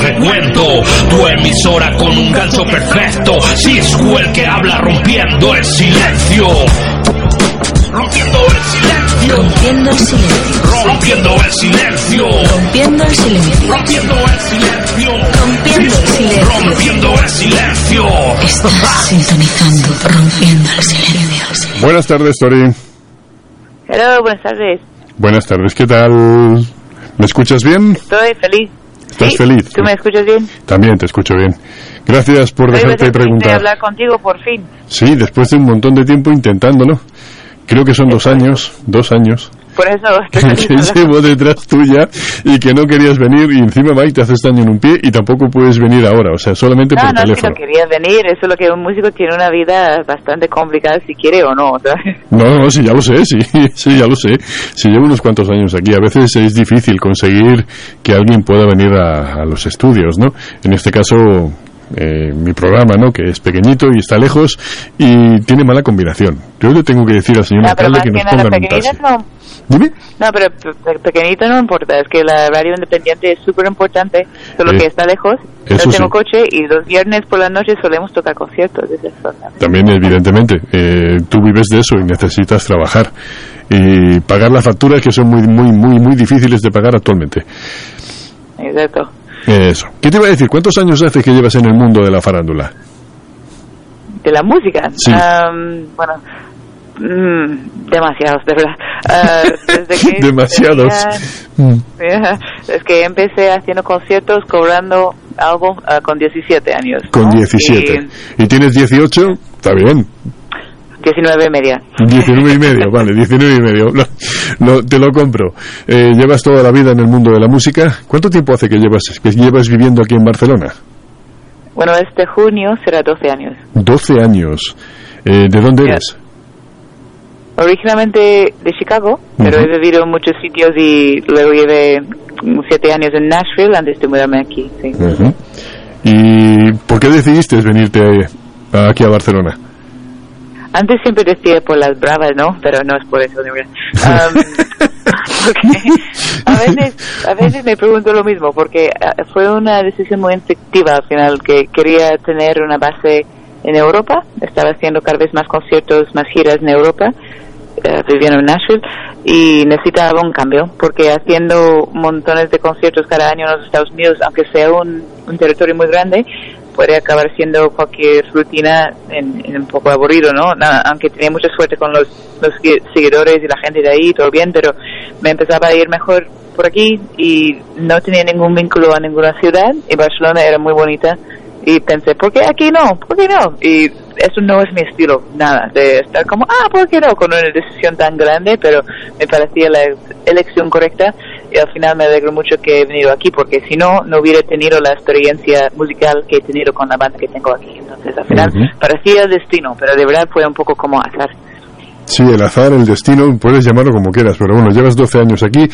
Recuento, tu emisora con un gancho perfecto, Cisco el que habla rompiendo el silencio. Rompiendo el silencio. Rompiendo el silencio. Rompiendo el silencio. Rompiendo el silencio. Rompiendo el silencio. Rompiendo el silencio. Rompiendo el silencio. Estás sintonizando, rompiendo el silencio. Buenas tardes, Tori. Hola, buenas tardes. Buenas tardes, ¿qué tal? ¿Me escuchas bien? Estoy feliz. ¿Estás Sí, feliz? ¿Tú me escuchas bien? También te escucho bien. Gracias por dejarte preguntar. hablar contigo por fin. Sí, después de un montón de tiempo intentándolo. Creo que son dos años, dos años, Por eso que llevo detrás tuya y que no querías venir y encima Mike te haces daño en un pie y tampoco puedes venir ahora, o sea, solamente No, por no, es que teléfono. no quería venir. Eso es lo que un músico tiene una vida bastante complicada si quiere o no. ¿sabes? No, no, sí, ya lo sé, sí, sí, ya lo sé. Si llevo unos cuantos años aquí, a veces es difícil conseguir que alguien pueda venir a, a los estudios, ¿no? En este caso, eh, mi programa, ¿no? Que es pequeñito y está lejos y tiene mala combinación. Yo le tengo que decir al señor No, alcalde que que nos nada pongan un taxi. no. Dime. No, pero pe- pe- pequeñito no importa. Es que la radio independiente es súper importante. Solo Eh, que está lejos. eso no tengo sí. coche y los viernes por la noche solemos tocar conciertos. Es eso, ¿sabes? También, evidentemente, eh, tú vives de eso y necesitas trabajar y pagar las facturas que son muy, muy, muy, muy difíciles de pagar actualmente. Exacto. Eso. ¿Qué te iba a decir? ¿Cuántos años hace que llevas en el mundo de la farándula? de la música. Sí. Bueno, mm, demasiados, de verdad. Ah, desde que Demasiados. Mm. tenía- es que empecé haciendo conciertos, cobrando algo ah, con 17 años. Con ¿no? 17. ¿Y tienes 18? Está bien. Y 19 y media. 19 y medio, vale, 19 y medio. No, no, te lo compro. Eh, llevas toda la vida en el mundo de la música. ¿Cuánto tiempo hace que llevas, que llevas viviendo aquí en Barcelona? Bueno, este junio será 12 años. 12 años. Eh, ¿De dónde eres? Originalmente de Chicago, pero he vivido en muchos sitios y luego llevé 7 años en Nashville antes de mudarme aquí. Sí. ¿Y por qué decidiste venirte aquí a Barcelona? Antes siempre decía por las bravas, ¿no? Pero no es por eso, a veces, a veces me pregunto lo mismo, porque ah, fue una decisión muy instintiva al final, que quería tener una base en Europa. Estaba haciendo cada vez más conciertos, más giras en Europa, eh, viviendo en Nashville, y necesitaba un cambio, porque haciendo montones de conciertos cada año en los Estados Unidos, aunque sea un, un territorio muy grande, puede acabar siendo cualquier rutina en, un poco aburrido, ¿no? Aunque tenía mucha suerte con los, los segui- seguidores y la gente de ahí, todo bien, pero me empezaba a ir mejor por aquí y no tenía ningún vínculo a ninguna ciudad y Barcelona era muy bonita y pensé, ¿por qué aquí no? ¿Por qué no? Y eso no es mi estilo, nada, de estar como, ah, ¿por qué no? Con una decisión tan grande, pero me parecía la elección correcta y al final me alegro mucho que he venido aquí porque si no, no hubiera tenido la experiencia musical que he tenido con la banda que tengo aquí. Entonces al final parecía destino, pero de verdad fue un poco como azar. Sí, el azar, el destino, puedes llamarlo como quieras, pero bueno, llevas 12 años aquí.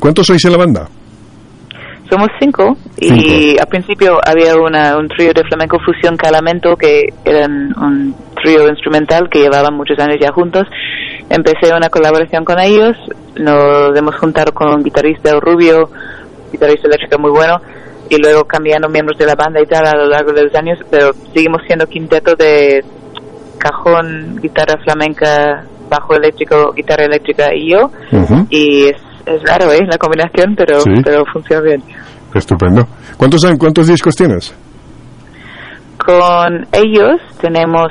¿Cuántos sois en la banda? Somos cinco y al principio había una, un trío de flamenco fusión Calamento que eran un trío instrumental que llevaban muchos años ya juntos. Empecé una colaboración con ellos, nos hemos juntado con un guitarrista el rubio, guitarrista eléctrico muy bueno, y luego cambiando miembros de la banda y tal a lo largo de los años, pero seguimos siendo quinteto de cajón, guitarra flamenca, bajo eléctrico, guitarra eléctrica y yo, y es, es raro, ¿eh? La combinación, pero, Sí. pero funciona bien. Estupendo. ¿Cuántos, ¿Cuántos discos tienes? Con ellos tenemos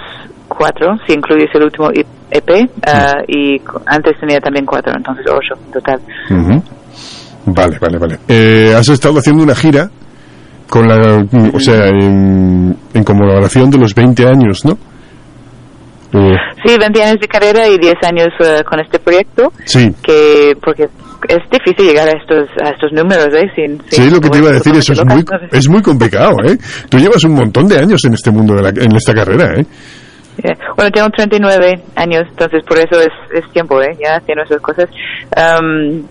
cuatro, si incluyes el último EP, ah, y antes tenía también cuatro, entonces ocho en total. Vale, vale, vale. Eh, has estado haciendo una gira con la, o sea, en, en conmemoración de los 20 años, ¿no? Eh, Sí, 20 años de carrera y 10 años eh, con este proyecto. sí, Que, porque es difícil llegar a estos, a estos números, ¿eh? Sin, sí, sin- lo que te iba a decir, eso es muy, es muy complicado, ¿eh? Tú llevas un montón de años en este mundo, de la, en esta carrera, ¿eh? Eh, Bueno, tengo 39 años, entonces por eso es, es tiempo, ¿eh? Ya haciendo esas cosas. Am,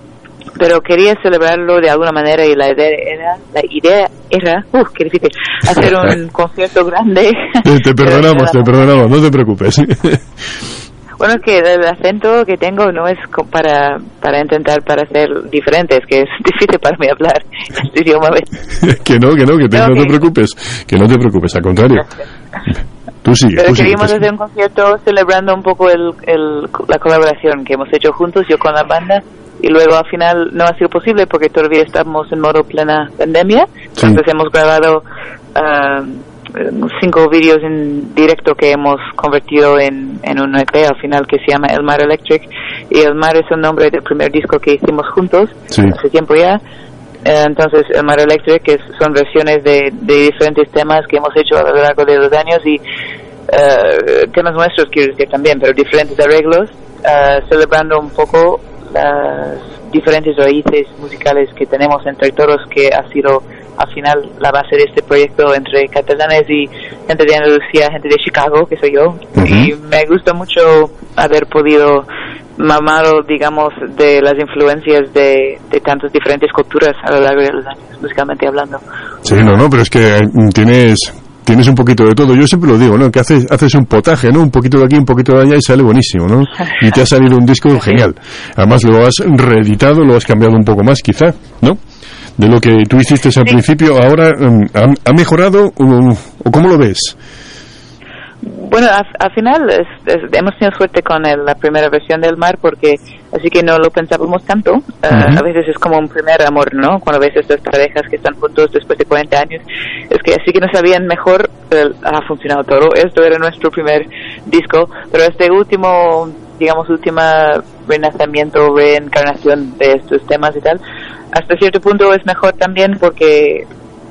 pero quería celebrarlo de alguna manera y la idea era, la idea era, uff, qué difícil, hacer un concierto grande. Te perdonamos, te perdonamos, no te preocupes. Bueno, es que el acento que tengo no es para, para intentar para ser diferente, es que es difícil para mí hablar este idioma. que no, que no, que te- no te Ok. preocupes, que no te preocupes, al contrario. Tú sigue, Pero tú queríamos sigue. hacer un concierto celebrando un poco el, el- la colaboración que hemos hecho juntos, yo con la banda, y luego al final no ha sido posible porque todavía estamos en modo plena pandemia. Sí. Entonces hemos grabado ah, cinco vídeos en directo que hemos convertido en, en un EP al final que se llama El Mar Electric. Y El Mar es el nombre del primer disco que hicimos juntos Sí. hace tiempo ya. Eh, Entonces, el Mar Electric es, son versiones de, de diferentes temas que hemos hecho a lo largo de los años y eh, temas nuestros, quiero decir también, pero diferentes arreglos, eh, celebrando un poco las diferentes raíces musicales que tenemos entre todos, que ha sido al final la base de este proyecto entre catalanes y gente de Andalucía, gente de Chicago, que soy yo. Y me gusta mucho haber podido mamado, digamos, de las influencias de, de tantas diferentes culturas a lo largo de los años, musicalmente hablando. Sí, no, no, pero es que mm, tienes tienes un poquito de todo. Yo siempre lo digo, ¿no? Que haces, haces un potaje, ¿no? Un poquito de aquí, un poquito de allá y sale buenísimo, ¿no? Y te ha salido un disco genial. Además lo has reeditado, lo has cambiado un poco más, quizá, ¿no? De lo que tú hiciste al principio, ahora mm, ha, ha mejorado um, o cómo lo ves? Bueno, al, al final es- es- hemos tenido suerte con el- la primera versión del mar porque así que no lo pensábamos tanto. Eh. A veces es como un primer amor, ¿no? Cuando ves estas parejas que están juntos después de 40 años, es que así que no sabían mejor, ha funcionado todo. Esto era nuestro primer disco, pero este último, digamos, última renacimiento, reencarnación de estos temas y tal, hasta cierto punto es mejor también porque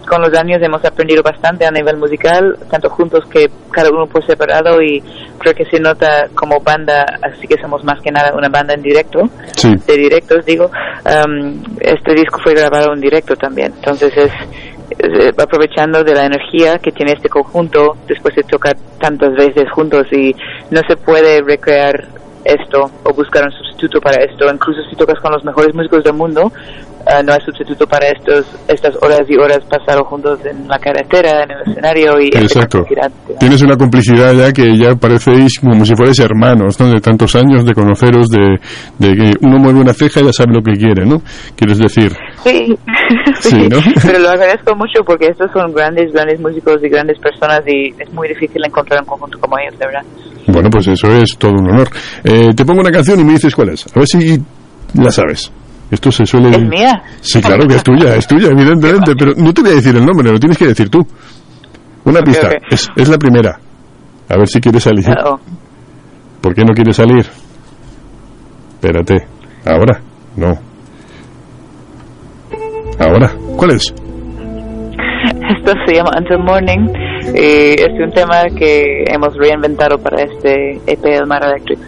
con los años hemos aprendido bastante a nivel musical, tanto juntos que cada uno por separado y creo que se nota como banda, así que somos más que nada una banda en directo, Sí. de directos digo, um, este disco fue grabado en directo también, entonces es, es, eh, aprovechando de la energía que tiene este conjunto después de tocar tantas veces juntos y no se puede recrear esto o buscar un sustituto para esto, incluso si tocas con los mejores músicos del mundo, ah, no hay sustituto para estos estas horas y horas pasado juntos en la carretera, en el escenario y Exacto. complicidad. Tienes una complicidad ya que ya parecéis como si fuerais hermanos, ¿no? De tantos años de conoceros, de, de que uno mueve una ceja y ya sabe lo que quiere, ¿no? Quieres decir. Sí, Sí, ¿no? pero lo agradezco mucho porque estos son grandes, grandes músicos y grandes personas y es muy difícil encontrar un conjunto como ellos, de verdad. Bueno, pues eso es todo un honor. Eh, te pongo una canción y me dices cuál es. A ver si la sabes. Esto se suele... ¿Es mía? Sí, claro que es tuya, es tuya, evidentemente, pero no te voy a decir el nombre, lo tienes que decir tú. Una Ok, pista, ok. Es, es la primera. A ver si quieres salir. Oh. ¿Por qué no quieres salir? Espérate. ¿Ahora? No. ¿Ahora? ¿Cuál es? Esto se llama Until Morning y es un tema que hemos reinventado para este EP del Mar Electric.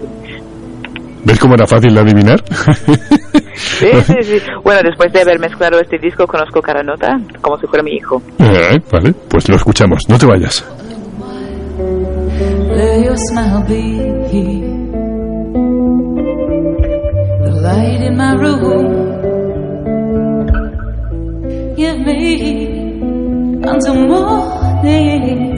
¿Ves cómo era fácil de adivinar? Sí, sí, sí. Bueno, después de haber mezclado este disco, conozco cada nota como si fuera mi hijo. Eh, vale, pues lo escuchamos. No te vayas. Let your smile be the light in my room. Give me until morning.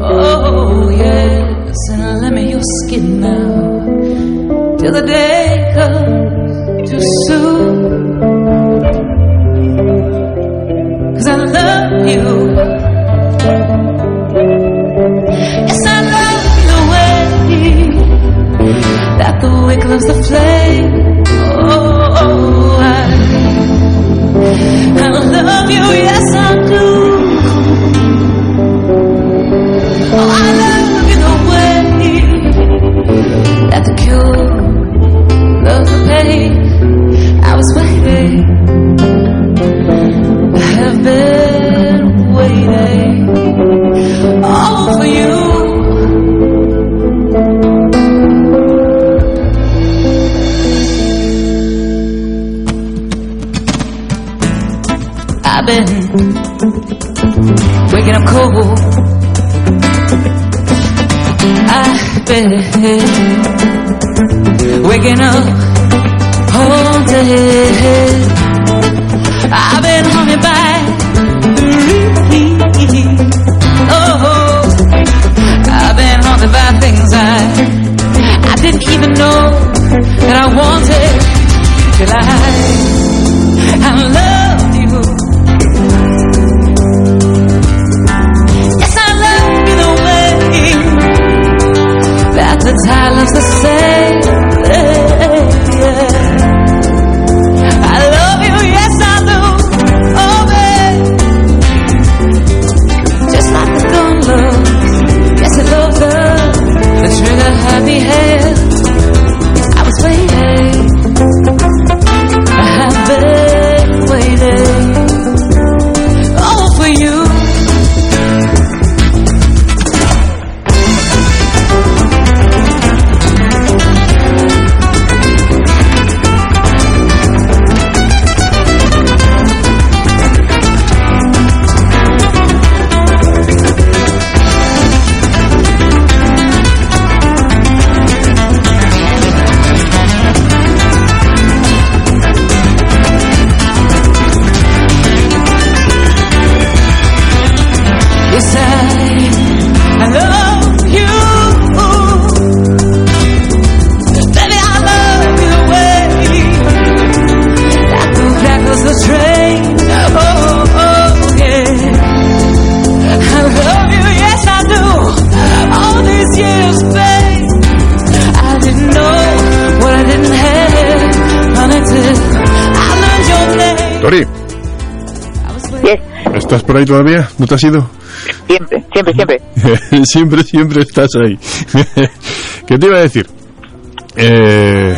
Oh, yes, and let me your skin now till the day comes too soon. Cause I love you. ¿Estás por ahí todavía? ¿No te has ido? siempre, siempre, siempre. siempre, siempre estás ahí. ¿Qué te iba a decir? Eh,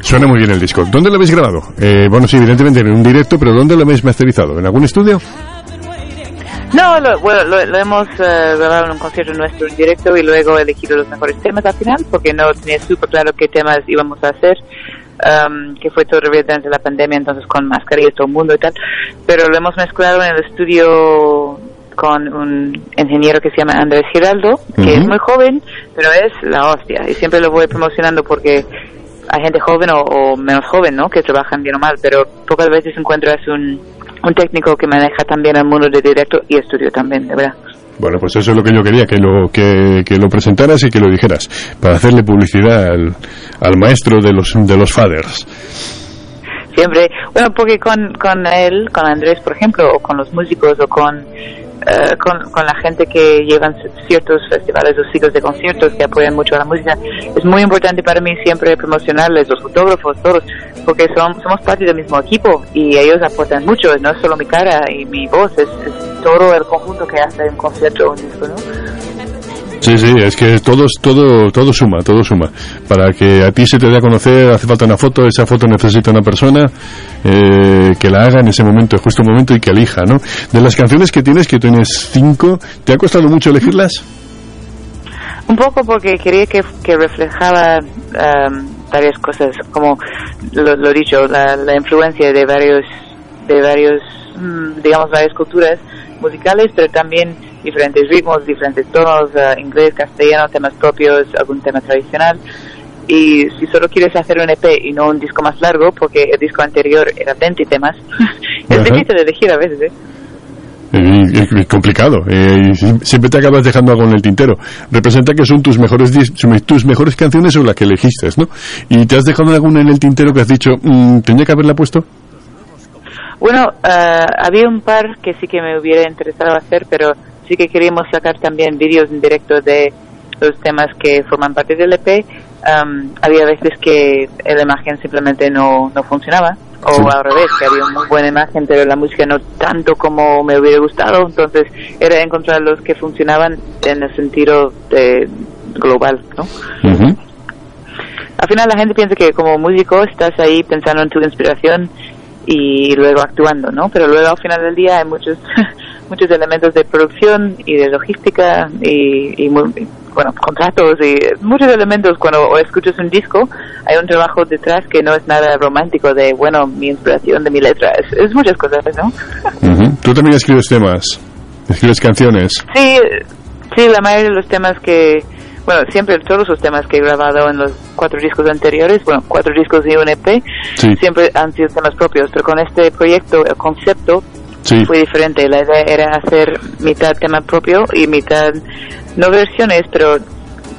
suena muy bien el disco. ¿Dónde lo habéis grabado? Eh, bueno, sí, evidentemente en un directo, pero ¿dónde lo habéis masterizado? ¿En algún estudio? No, lo, bueno, lo, lo hemos eh, grabado en un concierto nuestro en directo y luego elegido los mejores temas al final porque no tenía súper claro qué temas íbamos a hacer, um, que fue todo durante la pandemia, entonces con mascarillas todo el mundo y tal, pero lo hemos mezclado en el estudio con un ingeniero que se llama Andrés Giraldo, que es muy joven, pero es la hostia y siempre lo voy promocionando porque hay gente joven o, o menos joven, ¿no? Que trabajan bien o mal, pero pocas veces encuentras un, un técnico que maneja también el mundo de directo y estudio también, de verdad. Bueno, pues eso es lo que yo quería, que lo, que, lo presentaras y que lo dijeras, para hacerle publicidad al, al maestro de los, de los fathers. Siempre, bueno, porque con, con él, con Andrés, por ejemplo, o con los músicos, o con, eh, con, la gente que llevan ciertos festivales o ciclos de conciertos que apoyan mucho a la música, es muy importante para mí siempre promocionarles, los fotógrafos, todos, porque son, somos parte del mismo equipo y ellos aportan mucho, no es solo mi cara y mi voz, es todo el conjunto que hace un concierto o un disco, ¿no? Sí, sí, es que todo, todo, todo suma, todo suma. Para que a ti se te dé a conocer hace falta una foto, esa foto necesita una persona eh, que la haga en ese momento, en justo momento y que elija, ¿no? De las canciones que tienes, que tienes cinco, ¿te ha costado mucho elegirlas? Un poco porque quería que, que reflejaba em, varias cosas, como lo, lo dicho, la, la influencia de varios, de varios, mm, digamos, varias culturas musicales, pero también diferentes ritmos, diferentes tonos, eh, inglés, castellano, temas propios, algún tema tradicional. Y si solo quieres hacer un EP y no un disco más largo, porque el disco anterior era 20 temas, es Ajá. difícil de elegir a veces, ¿eh? Y- y complicado. eh, siempre te acabas dejando algo en el tintero. Representa que son tus mejores tus mejores canciones o las que elegiste, ¿no? Y te has dejado alguna en el tintero que has dicho, "Mm, tenía que haberla puesto. Bueno, eh, había un par que sí que me hubiera interesado hacer, pero sí que queríamos sacar también vídeos en directo de los temas que forman parte del EP. Um, había veces que la imagen simplemente no, no funcionaba, o Sí. al revés, que había muy buena imagen, pero la música no tanto como me hubiera gustado. Entonces era encontrar los que funcionaban en el sentido de global, ¿no? Al final la gente piensa que como músico estás ahí pensando en tu inspiración y luego actuando, ¿no? Pero luego al final del día hay muchos muchos elementos de producción y de logística y, y bueno, contratos y muchos elementos. Cuando escuchas un disco, hay un trabajo detrás que no es nada romántico de, bueno, mi inspiración de mi letra. Es, es muchas cosas, ¿no? Tú también escribes temas, escribes canciones. Sí, sí, la mayoría de los temas que, bueno, siempre todos los temas que he grabado en los cuatro discos anteriores, bueno, cuatro discos y un EP, Sí. siempre han sido temas propios, pero con este proyecto, el concepto Sí, fue diferente. La idea era hacer mitad tema propio y mitad, no versiones, pero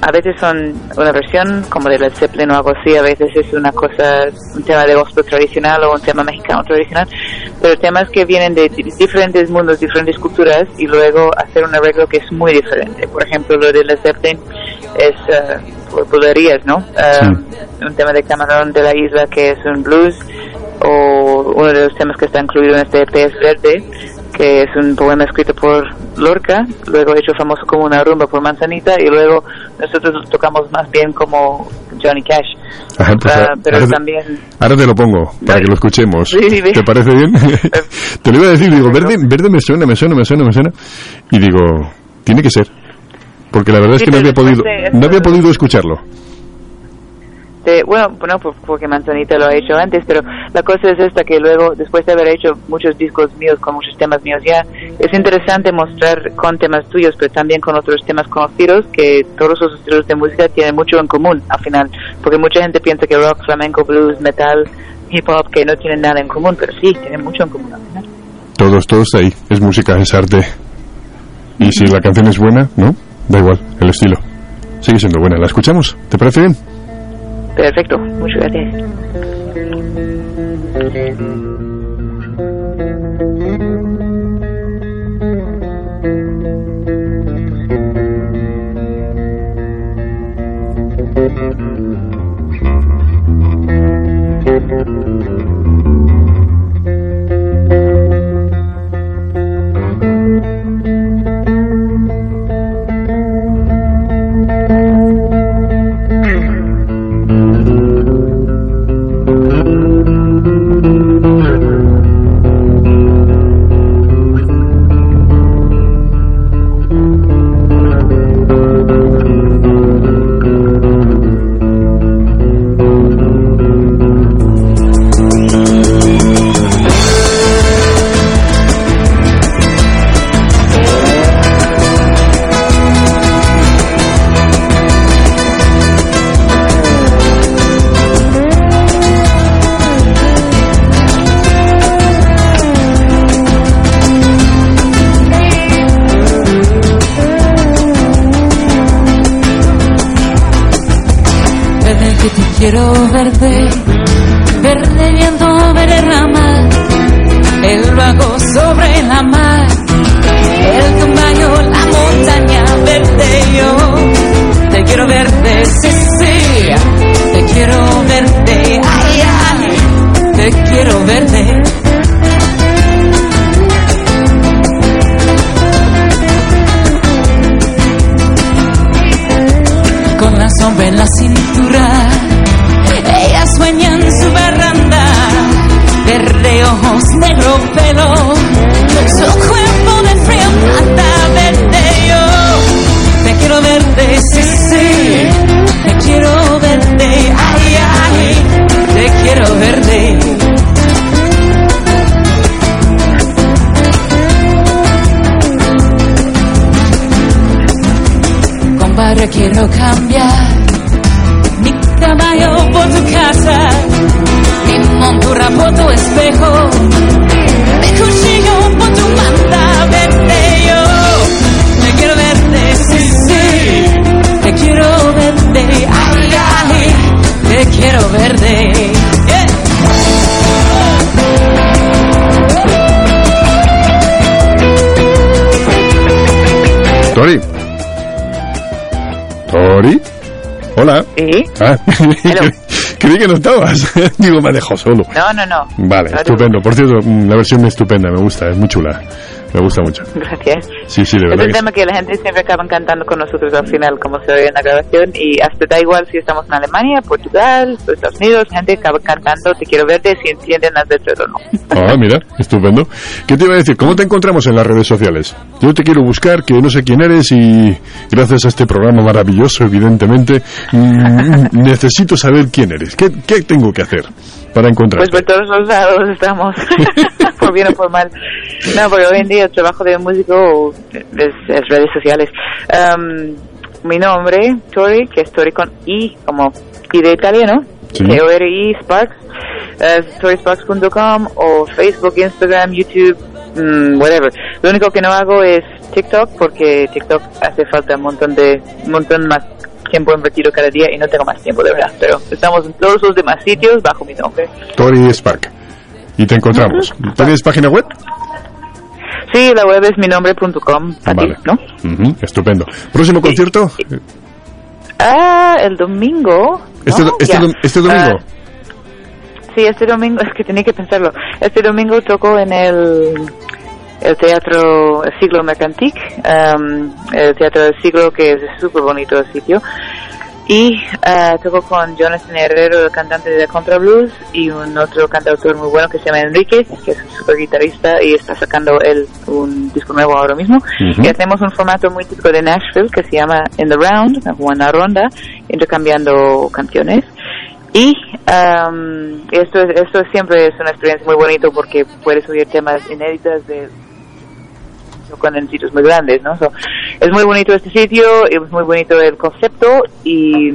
a veces son una versión como de Led Zeppelin o algo así, a veces es una cosa, un tema de gospel tradicional o un tema mexicano tradicional, pero temas que vienen de di- diferentes mundos, diferentes culturas y luego hacer un arreglo que es muy diferente. Por ejemplo, lo de Led Zeppelin es eh, por bulerías, ¿no? Eh, Un tema de Camarón de la Isla que es un blues o uno de los temas que está incluido en este EP es Verde, que es un poema escrito por Lorca, luego hecho famoso como una rumba por Manzanita y luego nosotros tocamos más bien como Johnny Cash. Ajá, pues, Ah, ahora- pero ahora también Ahora te lo pongo para que lo escuchemos. Sí, sí, sí. ¿Te parece bien? te lo iba a decir, digo, verde, verde me suena, me suena, me suena, me suena. Y digo, tiene que ser. Porque la verdad es que no había podido, no había podido escucharlo. de- bueno, bueno, porque Manzanita lo ha hecho antes, pero la cosa es esta que luego, después de haber hecho muchos discos míos con muchos temas míos ya, es interesante mostrar con temas tuyos, pero también con otros temas conocidos, que todos los estilos de música tienen mucho en común al final, porque mucha gente piensa que rock, flamenco, blues, metal, hip hop, que no tienen nada en común, pero sí, tienen mucho en común al final. Todos, todos ahí. Es música, es arte. Y si la canción es buena, ¿no? Da igual, el estilo. Sigue siendo buena. ¿La escuchamos? ¿Te parece bien? Perfecto, muchas gracias. Tu espejo, mi cuchillo por tu verde yo. Te quiero verte, sí, sí, te quiero verte, ay, ay, te quiero verte. Yeah. Tori. Tori. Hola. ¿Sí? Ah, Hello. creí que no estabas. Digo, me solo. No, no, no. Vale, Claro. estupendo. Por cierto, mm, la versión es estupenda, me gusta, es muy chula. Me gusta mucho. Gracias. Sí, sí, de Es verdad. un que sí. tema que la gente siempre acaban cantando con nosotros al final, como se oye en la grabación, y hasta da igual si estamos en Alemania, Portugal, Estados Unidos, la gente acaba cantando Te quiero verte si entienden las letras o no. Ah, mira, estupendo. ¿Qué te iba a decir? ¿Cómo te encontramos en las redes sociales? Yo te quiero buscar, que no sé quién eres y gracias a este programa maravilloso, evidentemente, mm, necesito saber quién eres. ¿Qué, qué tengo que hacer para Pues encontrarte? por todos los lados estamos, por bien o por mal. No, porque hoy en día el trabajo de músico es, es redes sociales. Um, mi nombre, Tori, que es Tori con I, como I de italiano, Sí. T-O-R-I, Sparks, es torysparks.com o Facebook, Instagram, YouTube, mm, whatever. Lo único que no hago es TikTok porque TikTok hace falta un montón de, montón más tiempo invertido cada día y no tengo más tiempo de verdad. Pero estamos en todos los demás sitios bajo mi nombre. Tori Spark. Y te encontramos. ¿Tienes página web? Sí, la web es mi nombre.com, Ah, vale. ¿no? Estupendo. ¿Próximo concierto? Ah, el domingo. Este, este, este domingo. Ah, sí, este domingo, es que tenía que pensarlo. Este domingo toco en el, el Teatro Siglo Mercantic, um, el Teatro del Siglo, que es súper bonito el sitio. Y ah, toco con Jonathan Herrero, el cantante de Contra Blues, y un otro cantautor muy bueno que se llama Enrique, que es un super guitarrista y está sacando él un disco nuevo ahora mismo. Ujú. Y hacemos un formato muy típico de Nashville que se llama In the Round, una ronda, intercambiando canciones. Y am, esto, es- esto siempre es una experiencia muy bonita porque puedes oír temas inéditos de con en sitios muy grandes, ¿no? So, es muy bonito este sitio, es muy bonito el concepto y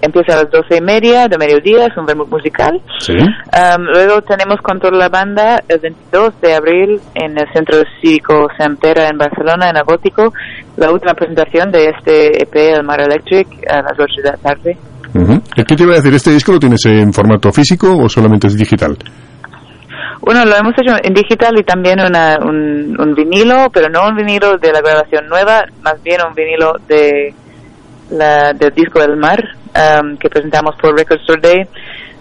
empieza a las doce y media de mediodía, es un vermut musical. Sí. Um, luego tenemos con toda la banda el 22 de abril en el Centro Cívico Sempera en Barcelona, en el Gótico, la última presentación de este EP, El Mar Electric, a las 8 de la tarde. Ujú. ¿Qué te iba a decir? ¿Este disco lo tienes en formato físico o solamente es digital? Bueno, lo hemos hecho en digital y también una, un, un vinilo, pero no un vinilo de la grabación nueva, más bien un vinilo de la, del disco del mar um, que presentamos por Record Store Day,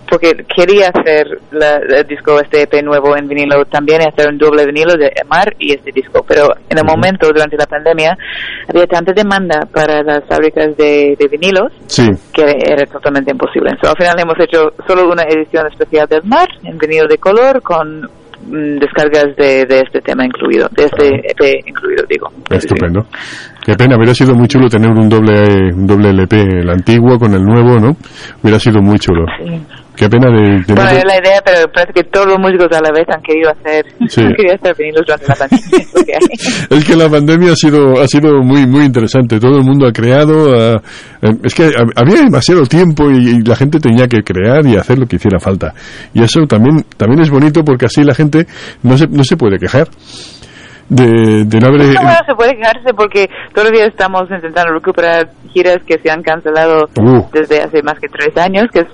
porque quería hacer la- el disco, este EP nuevo en vinilo también, y hacer un doble vinilo de mar y este disco, pero en el momento, durante la pandemia, había tanta demanda para las fábricas de, de vinilos Sí. que era totalmente imposible. So, al final hemos hecho solo una edición especial del mar en vinilo de color con mm, descargas de, de este tema incluido, de este EP incluido, digo. Estupendo. Qué pena, hubiera sido muy chulo tener un doble, un doble LP, el antiguo con el nuevo, ¿no? Hubiera sido muy chulo. Sí. Qué pena de... de no Bueno, es la idea, pero parece que todos los músicos a la vez han querido hacer, Sí. han querido hacer vinilos durante la pandemia. es que la pandemia ha sido ha sido muy muy interesante. Todo el mundo ha creado. eh, es que hab- había demasiado tiempo y, y la gente tenía que crear y hacer lo que hiciera falta. Y eso también también es bonito porque así la gente no se no se puede quejar de, de no. No, bueno, se puede quejarse porque días estamos intentando recuperar giras que se han cancelado Uh. desde hace más que tres años, que es,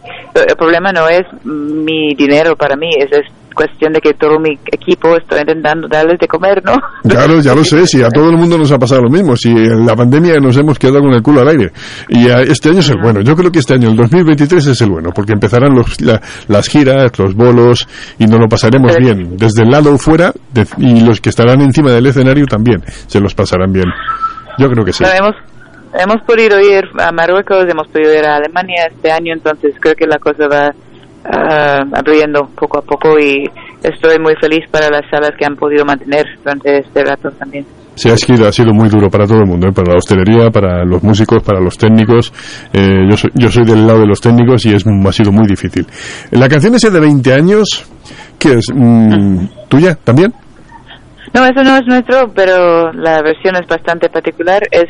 el problema no es mi dinero para mí, es, es cuestión de que todo mi equipo está intentando darles de comer, ¿no? Claro, ya lo sé, si a todo el mundo nos ha pasado lo mismo, si en la pandemia nos hemos quedado con el culo al aire. Y este año es el bueno, yo creo que este año, el 2023 es el bueno, porque empezarán los, la- las giras, los bolos, y nos lo pasaremos Pero- bien, desde el lado fuera, de- y los que estarán encima del escenario también se los pasarán bien. Yo creo que sí. Hemos podido ir a Marruecos, hemos podido ir a Alemania este año, entonces creo que la cosa va ah, abriendo poco a poco y estoy muy feliz para las salas que han podido mantener durante este rato también. Sí, ha sido, ha sido muy duro para todo el mundo, ¿eh? para la hostelería, para los músicos, para los técnicos. Eh, yo, soy, yo soy del lado de los técnicos y es, ha sido muy difícil. La canción esa de 20 años, ¿qué es? Mm, ¿Tuya también? No, eso no es nuestro, pero la versión es bastante particular. Es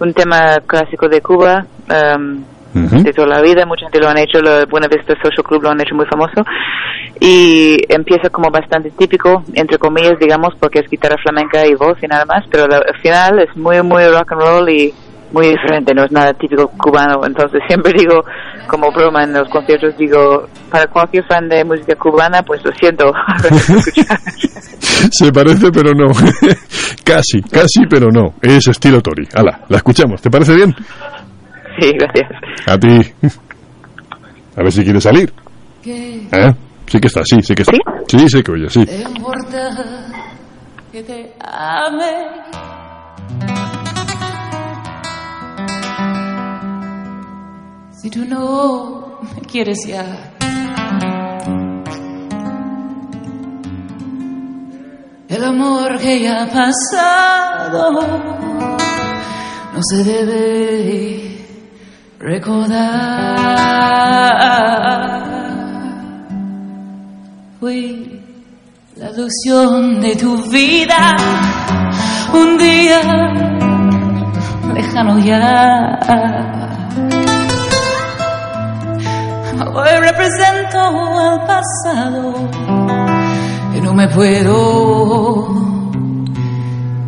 un tema clásico de Cuba, um, De toda la vida. Mucha gente lo han hecho, el Buena Vista Social Club lo han hecho muy famoso. Y empieza como bastante típico, entre comillas, digamos, porque es guitarra flamenca y voz y nada más. Pero la- al final es muy, muy rock and roll y muy diferente, no es nada típico cubano. Entonces siempre digo, como broma en los conciertos, digo, para cualquier fan de música cubana, pues lo siento. Se parece, pero no. casi, casi, pero no. Es estilo Tori. Hala, la escuchamos. ¿Te parece bien? sí, gracias. A ti. A ver si quieres salir. ¿Eh? Sí que está, sí, sí que está. ¿Sí? Sí, sí que oye, sí. importa que te ame. Si tú no me quieres ya. El amor que ya ha pasado no se debe recordar. Fui la ilusión de tu vida un día lejano ya. Hoy represento al pasado y no me puedo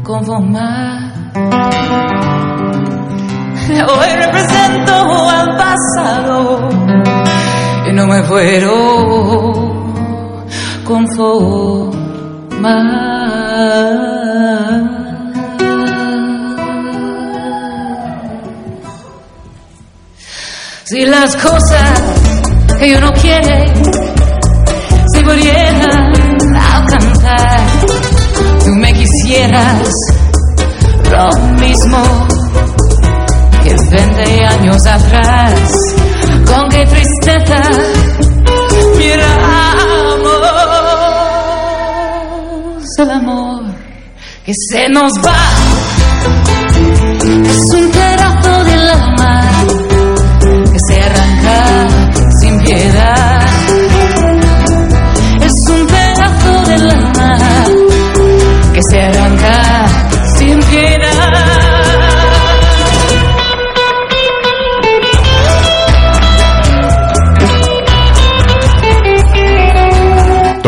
conformar. Hoy represento al pasado y no me puedo conformar. Si las cosas que yo no quiere si pudieran alcanzar, tú me quisieras lo mismo 20 años atrás. Con qué tristeza miramos el amor que se nos va.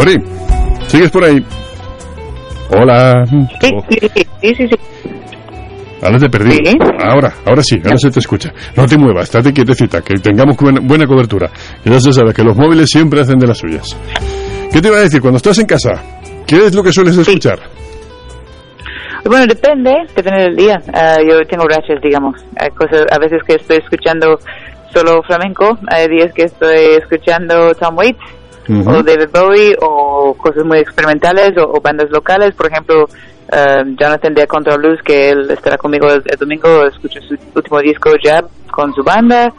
Tori, ¿sigues por ahí? Hola. Sí, sí, sí, ahora te perdí. Sí. Ahora, ahora sí, ahora se te escucha. No te muevas, estate quietecita, que tengamos buena, buena cobertura. Y ya se sabe que los móviles siempre hacen de las suyas. ¿Qué te iba a decir? Cuando estás en casa, ¿qué es lo que sueles escuchar? Bueno, depende, depende del día. Ah, yo tengo rachas, digamos. Hay cosas, a veces que estoy escuchando solo flamenco, hay días que estoy escuchando Tom Waits O David Bowie o cosas muy experimentales o, bandas locales. Por ejemplo, ah, Jonathan de Contraluz, que él estará conmigo el, domingo, escucho su último disco Jab con su banda.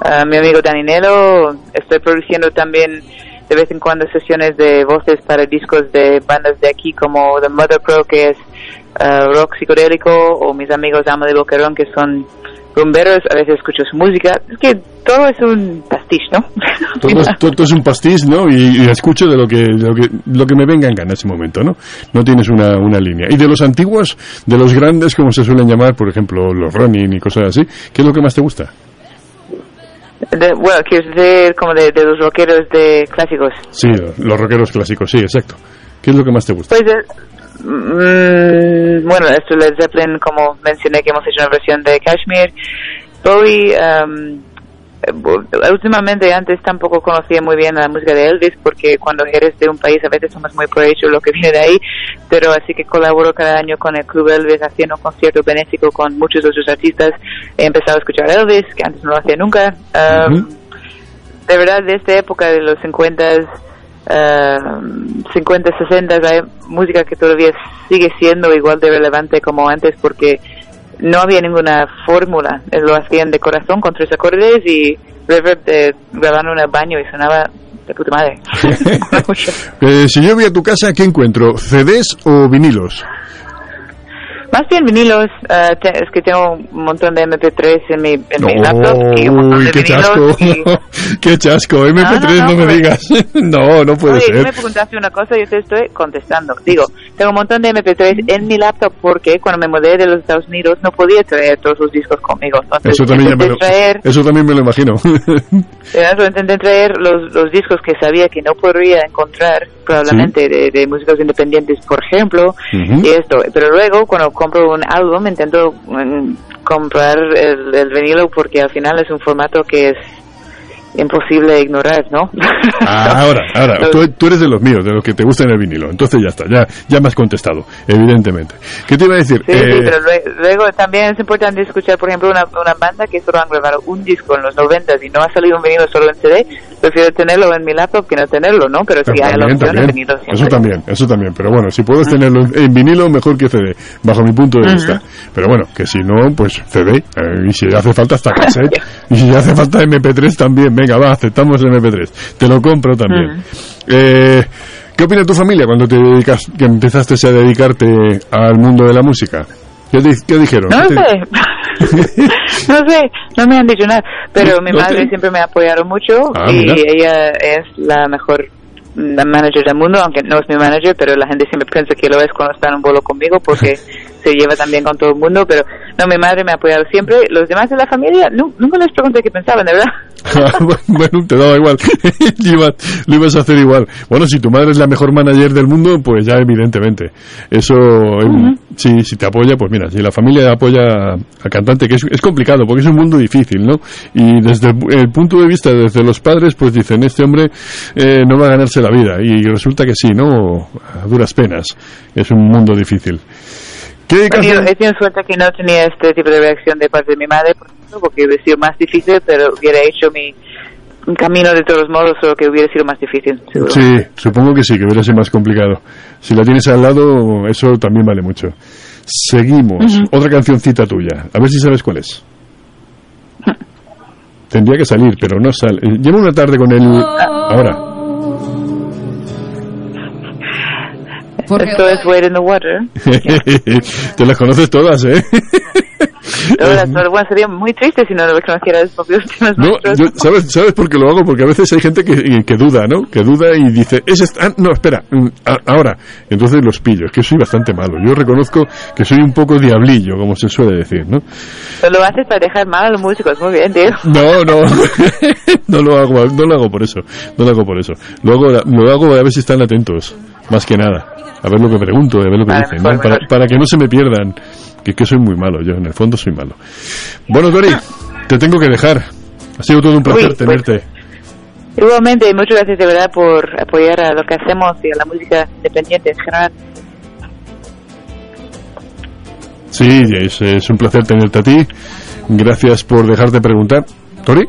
Ah, mi amigo Dani Nelo, estoy produciendo también de vez en cuando sesiones de voces para discos de bandas de aquí como The Mother Pro que es ah, rock psicodélico o mis amigos Amo de Boquerón que son rumberos, a veces escucho su música. Es que todo es un pastiche, ¿no? Todo, es- todo es un pastiz, ¿no? Y, y escucho de lo que, de lo que lo que me venga en gana en ese momento, ¿no? No tienes una, una línea. Y de los antiguos, de los grandes, como se suelen llamar, por ejemplo, los Ronin y cosas así, ¿qué es lo que más te gusta? De- bueno, quieres decir como de, de los rockeros de clásicos. Sí, los rockeros clásicos, sí, exacto. ¿Qué es lo que más te gusta? Pues, mm, bueno, esto Led Zeppelin, como mencioné que hemos hecho una versión de Kashmir. Bowie, um, eh, últimamente antes tampoco conocía muy bien la música de Elvis porque cuando eres de un país a veces somos muy por hecho lo que viene de ahí, pero así que colaboro cada año con el Club Elvis haciendo un concierto benéfico con muchos otros artistas. He empezado a escuchar Elvis, que antes no lo hacía nunca. Um, de verdad, de esta época de los 50, eh, 50, 60, hay música que todavía sigue siendo igual de relevante como antes porque no había ninguna fórmula. Eh, Lo hacían de corazón con tres acordes y reverb de grabando en el baño y sonaba de puta madre. Eh, si yo voy a tu casa, ¿qué encuentro? ¿CDs o vinilos? Más bien vinilos, eh, te- es que tengo un montón de MP3 en mi, en mi laptop y un montón Uy, de qué chasco. vinilos. y- qué chasco. MP3, no, no, me pues- digas. no, no puede Oye, tú ser. me preguntaste una cosa y yo te estoy contestando. Digo, tengo un montón de MP3 en mi laptop porque cuando me mudé de los Estados Unidos no podía traer todos los discos conmigo. Entonces, Eso también, me lo, traer, eso también me lo imagino. eh, intenté traer los, los discos que sabía que no podría encontrar probablemente de, de músicos independientes, por ejemplo, Ujú. y esto. Pero luego cuando compro un álbum intento mm, comprar el, el vinilo porque al final es un formato que es imposible ignorar, ¿no? Ah, ahora, ahora, tú, tú eres de los míos, de los que te gustan el vinilo. Entonces ya está, ya, ya me has contestado, evidentemente. ¿Qué te iba a decir? Sí, sí, Eh, pero lue- luego también es importante escuchar, por ejemplo, una, una banda que solo han grabado un disco en los 90 y no ha salido un vinilo solo en CD. Prefiero tenerlo en mi laptop que no tenerlo, ¿no? Pero sí hay la opción de vinilo siempre. Eso también, eso también. Pero bueno, si puedes tenerlo en vinilo, mejor que CD, bajo mi punto de vista. Pero bueno, que si no, pues CD. eh, y si hace falta hasta cassette. y si hace falta MP3 también. Venga, va, aceptamos el MP3. Te lo compro también. Eh, ¿Qué opina tu familia cuando te dedicas, que empezaste a dedicarte al mundo de la música? ¿Qué, di- qué dijeron? No ¿Qué sé. no sé, no me han dicho nada. Pero mi no madre te- siempre me ha apoyado mucho Ah, y mira. ella es la mejor la manager del mundo, aunque no es mi manager, pero la gente siempre piensa que lo es cuando está en un bolo conmigo porque se lleva también con todo el mundo. Pero no, mi madre me ha apoyado siempre. Los demás de la familia, nu- nunca les pregunté qué pensaban, de verdad. bueno, te daba igual. lo, ibas, a hacer igual. Bueno, si tu madre es la mejor manager del mundo, pues ya evidentemente. Eso, eh, si, si te apoya, pues mira, si la familia apoya al cantante, que es, es complicado, porque es un mundo difícil, ¿no? Y desde el, el punto de vista, desde los padres, pues dicen, este hombre eh, no va a ganarse la vida. Y resulta que sí, ¿no? A duras penas. Es un mundo difícil. ¿Qué He tenido, canción? he tenido suerte que no tenía este tipo de reacción de parte de mi madre, por ejemplo, porque hubiera sido más difícil, pero hubiera hecho mi camino de todos modos, solo que hubiera sido más difícil. seguro. Sí, supongo que sí, que hubiera sido más complicado. Si la tienes al lado, eso también vale mucho. Seguimos. Otra cancioncita tuya. A ver si sabes cuál es. Tendría que salir, pero no sale. Llevo una tarde con el... Ahora. Esto es Wade in the Water. Te las conoces todas, ¿eh? Todo- bueno, sería muy triste si no lo conociera los propios temas No, yo- ¿sabes, ¿sabes por qué lo hago? Porque a veces hay gente que, que duda, ¿no? Que duda y dice, es esta- ah, no, espera, mm, a- ahora. Entonces los pillo, es que soy bastante malo. Yo reconozco que soy un poco diablillo, como se suele decir, ¿no? Pero lo haces para dejar mal a los músicos. Muy bien, tío. No, no, no lo hago, no lo hago por eso, no lo hago por eso. Lo hago, lo hago a ver si están atentos, más que nada, a ver lo que pregunto, a ver lo que Vale, dicen, para, para que no se me pierdan, que es que soy muy malo, yo en el fondo soy malo. Bueno, Dori, te tengo que dejar. Ha sido todo un placer Uy, pues, tenerte. Igualmente, muchas gracias de verdad por apoyar a lo que hacemos y a la música independiente en general. Sí, es, es un placer tenerte a ti. Gracias por dejarte preguntar. ¿Tori?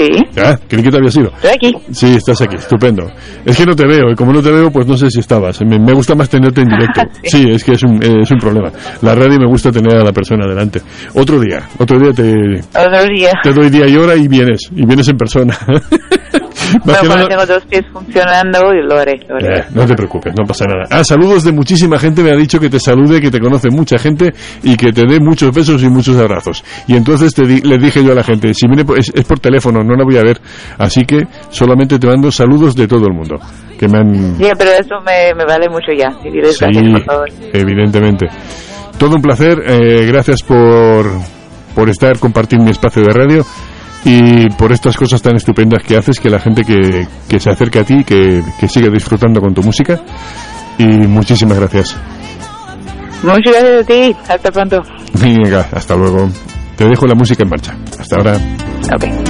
Sí, Ah, creí que te había sido. estoy aquí. Sí, estás aquí, estupendo. Es que no te veo, y como no te veo, pues no sé si estabas. Me, me gusta más tenerte en directo. Sí, es que es un, eh, es un problema. La radio me gusta tener a la persona delante. Otro día, otro día te, Otro día. te doy día y hora y vienes, y vienes en persona. Bueno, cuando tengo dos pies funcionando, y lo haré, lo haré. Eh, no te preocupes, no pasa nada. Ah, saludos de muchísima gente, me ha dicho que te salude, que te conoce mucha gente y que te dé muchos besos y muchos abrazos. Y entonces te di- le dije yo a la gente, si viene es, es por teléfono, no la voy a ver, así que solamente te mando saludos de todo el mundo. Que me han... Sí, pero eso me, me vale mucho ya. Diles Sí, gracias, por favor. evidentemente. Todo un placer, eh, gracias por, por estar, compartir mi espacio de radio y por estas cosas tan estupendas que haces, que la gente que, que se acerca a ti, que, que sigue disfrutando con tu música. Y muchísimas gracias. Muchas gracias a ti. Hasta pronto. Venga, hasta luego. Te dejo la música en marcha. Hasta ahora. Ok.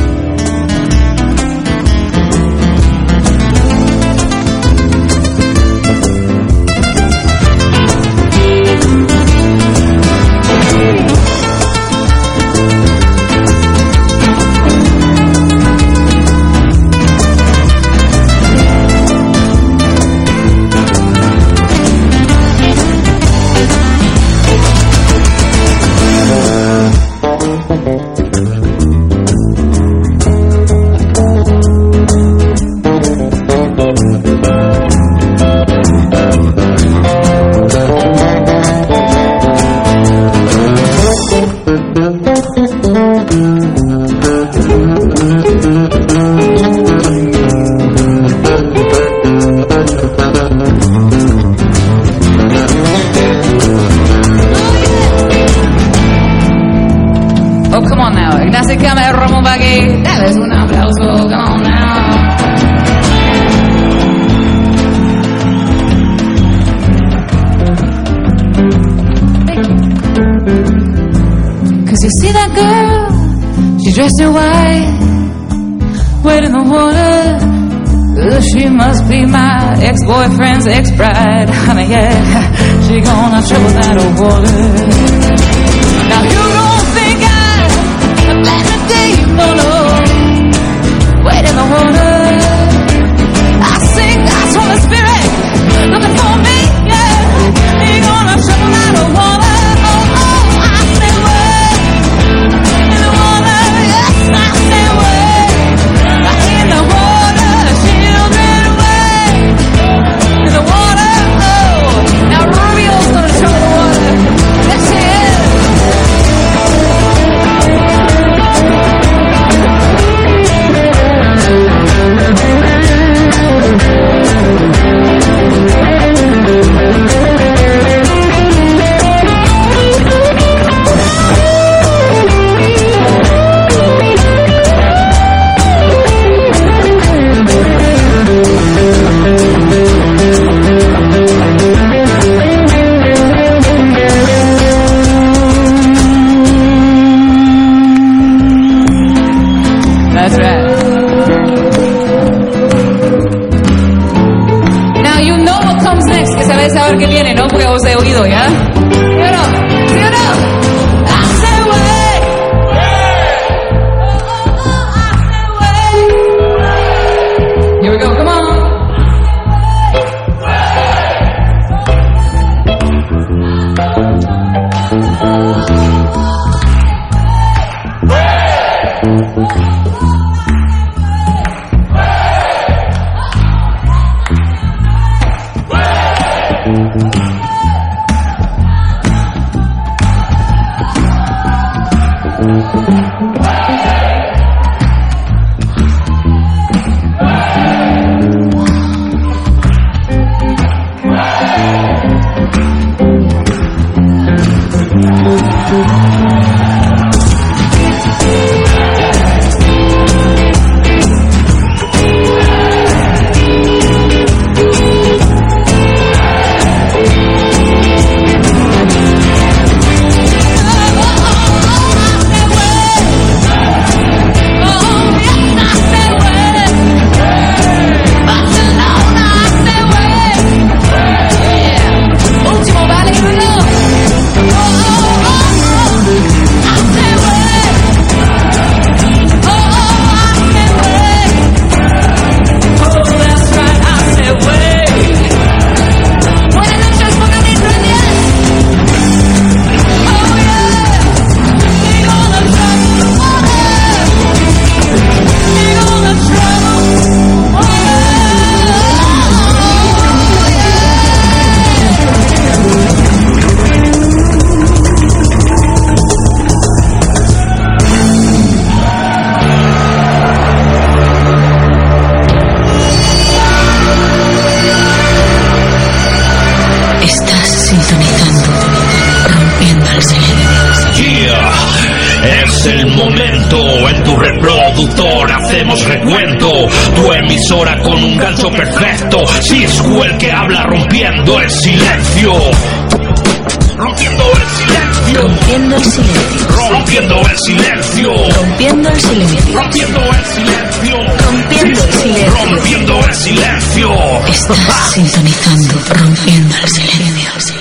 for